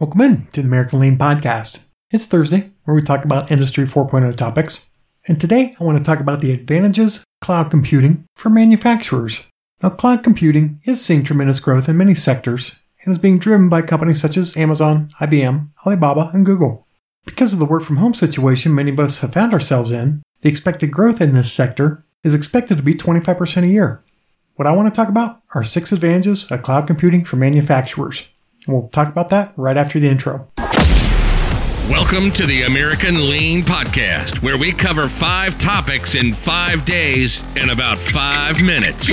Welcome in to the American Lean Podcast. It's Thursday, where we talk about Industry 4.0 topics. And today I want to talk about the advantages of cloud computing for manufacturers. Now, cloud computing is seeing tremendous growth in many sectors and is being driven by companies such as Amazon, IBM, Alibaba, and Google. Because of the work from home situation many of us have found ourselves in, the expected growth in this sector is expected to be 25% a year. What I want to talk about are six advantages of cloud computing for manufacturers. We'll talk about that right after the intro. Welcome to the American Lean Podcast, where we cover five topics in five days in about five minutes.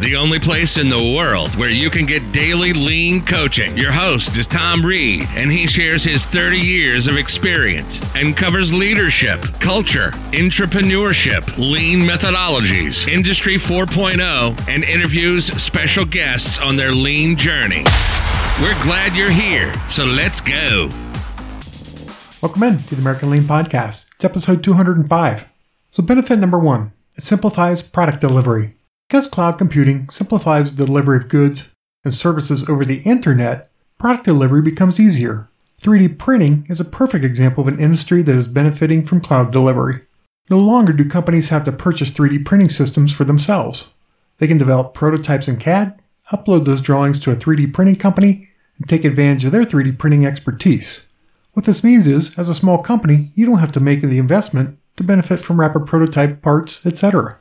The only place in the world where you can get daily lean coaching. Your host is Tom Reed, and he shares his 30 years of experience and covers leadership, culture, entrepreneurship, lean methodologies, Industry 4.0, and interviews special guests on their lean journey. We're glad you're here, so let's go. Welcome in to the American Lean Podcast. It's episode 205. So, benefit number one it simplifies product delivery. Because cloud computing simplifies the delivery of goods and services over the internet, product delivery becomes easier. 3D printing is a perfect example of an industry that is benefiting from cloud delivery. No longer do companies have to purchase 3D printing systems for themselves. They can develop prototypes in CAD, upload those drawings to a 3D printing company, and take advantage of their 3D printing expertise. What this means is, as a small company, you don't have to make the investment to benefit from rapid prototype parts, etc.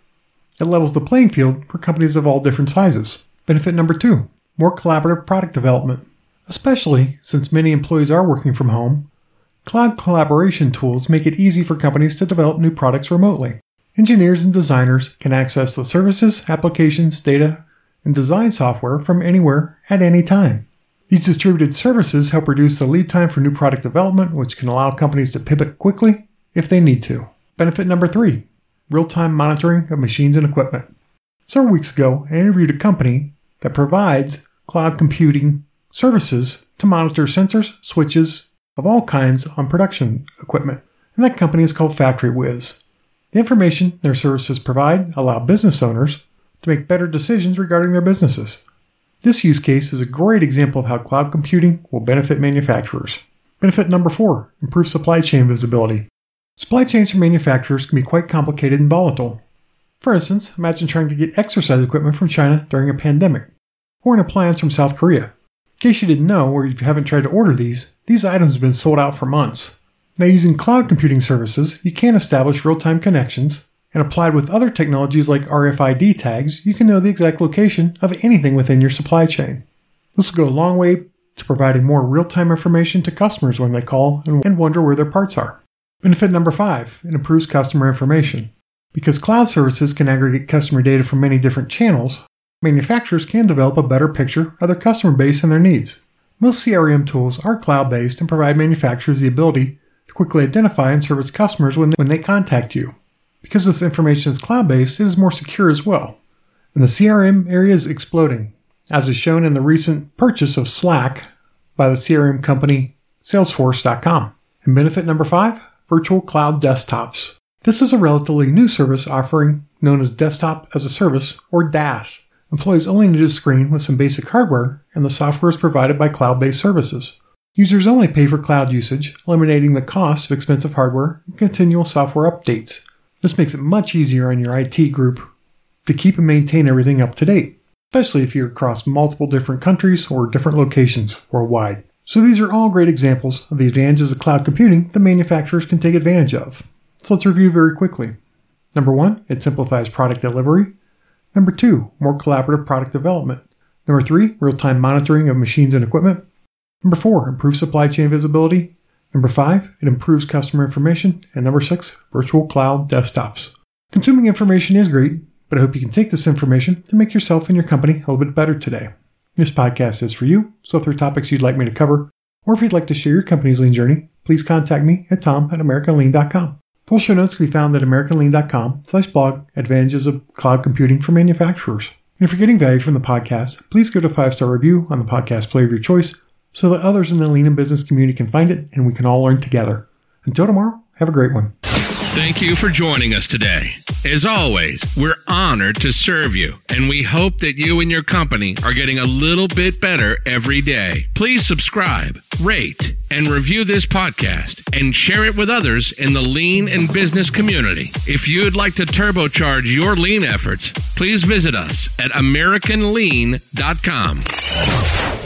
It levels the playing field for companies of all different sizes. Benefit number two more collaborative product development. Especially since many employees are working from home, cloud collaboration tools make it easy for companies to develop new products remotely. Engineers and designers can access the services, applications, data, and design software from anywhere at any time. These distributed services help reduce the lead time for new product development, which can allow companies to pivot quickly if they need to. Benefit number three real time monitoring of machines and equipment. Several weeks ago, I interviewed a company that provides cloud computing services to monitor sensors, switches of all kinds on production equipment, and that company is called FactoryWiz. The information their services provide allow business owners to make better decisions regarding their businesses. This use case is a great example of how cloud computing will benefit manufacturers. Benefit number four improve supply chain visibility. Supply chains for manufacturers can be quite complicated and volatile. For instance, imagine trying to get exercise equipment from China during a pandemic, or an appliance from South Korea. In case you didn't know, or you haven't tried to order these, these items have been sold out for months. Now, using cloud computing services, you can establish real time connections and applied with other technologies like RFID tags, you can know the exact location of anything within your supply chain. This will go a long way to providing more real time information to customers when they call and wonder where their parts are. Benefit number five it improves customer information. Because cloud services can aggregate customer data from many different channels, manufacturers can develop a better picture of their customer base and their needs. Most CRM tools are cloud based and provide manufacturers the ability to quickly identify and service customers when they, when they contact you. Because this information is cloud based, it is more secure as well. And the CRM area is exploding, as is shown in the recent purchase of Slack by the CRM company Salesforce.com. And benefit number five virtual cloud desktops. This is a relatively new service offering known as Desktop as a Service or DaaS. Employees only need a screen with some basic hardware, and the software is provided by cloud based services. Users only pay for cloud usage, eliminating the cost of expensive hardware and continual software updates. This makes it much easier on your IT group to keep and maintain everything up to date, especially if you're across multiple different countries or different locations worldwide. So these are all great examples of the advantages of cloud computing that manufacturers can take advantage of. So let's review very quickly. Number one, it simplifies product delivery. Number two, more collaborative product development. Number three, real time monitoring of machines and equipment. Number four, improved supply chain visibility. Number five, it improves customer information. And number six, virtual cloud desktops. Consuming information is great, but I hope you can take this information to make yourself and your company a little bit better today. This podcast is for you, so if there are topics you'd like me to cover, or if you'd like to share your company's lean journey, please contact me at tom at americanlean.com. Full show notes can be found at americanlean.com slash blog advantages of cloud computing for manufacturers. And if you're getting value from the podcast, please give it a five-star review on the podcast player of your choice so that others in the lean and business community can find it and we can all learn together. Until tomorrow, have a great one. Thank you for joining us today. As always, we're honored to serve you, and we hope that you and your company are getting a little bit better every day. Please subscribe, rate, and review this podcast and share it with others in the lean and business community. If you'd like to turbocharge your lean efforts, please visit us at AmericanLean.com.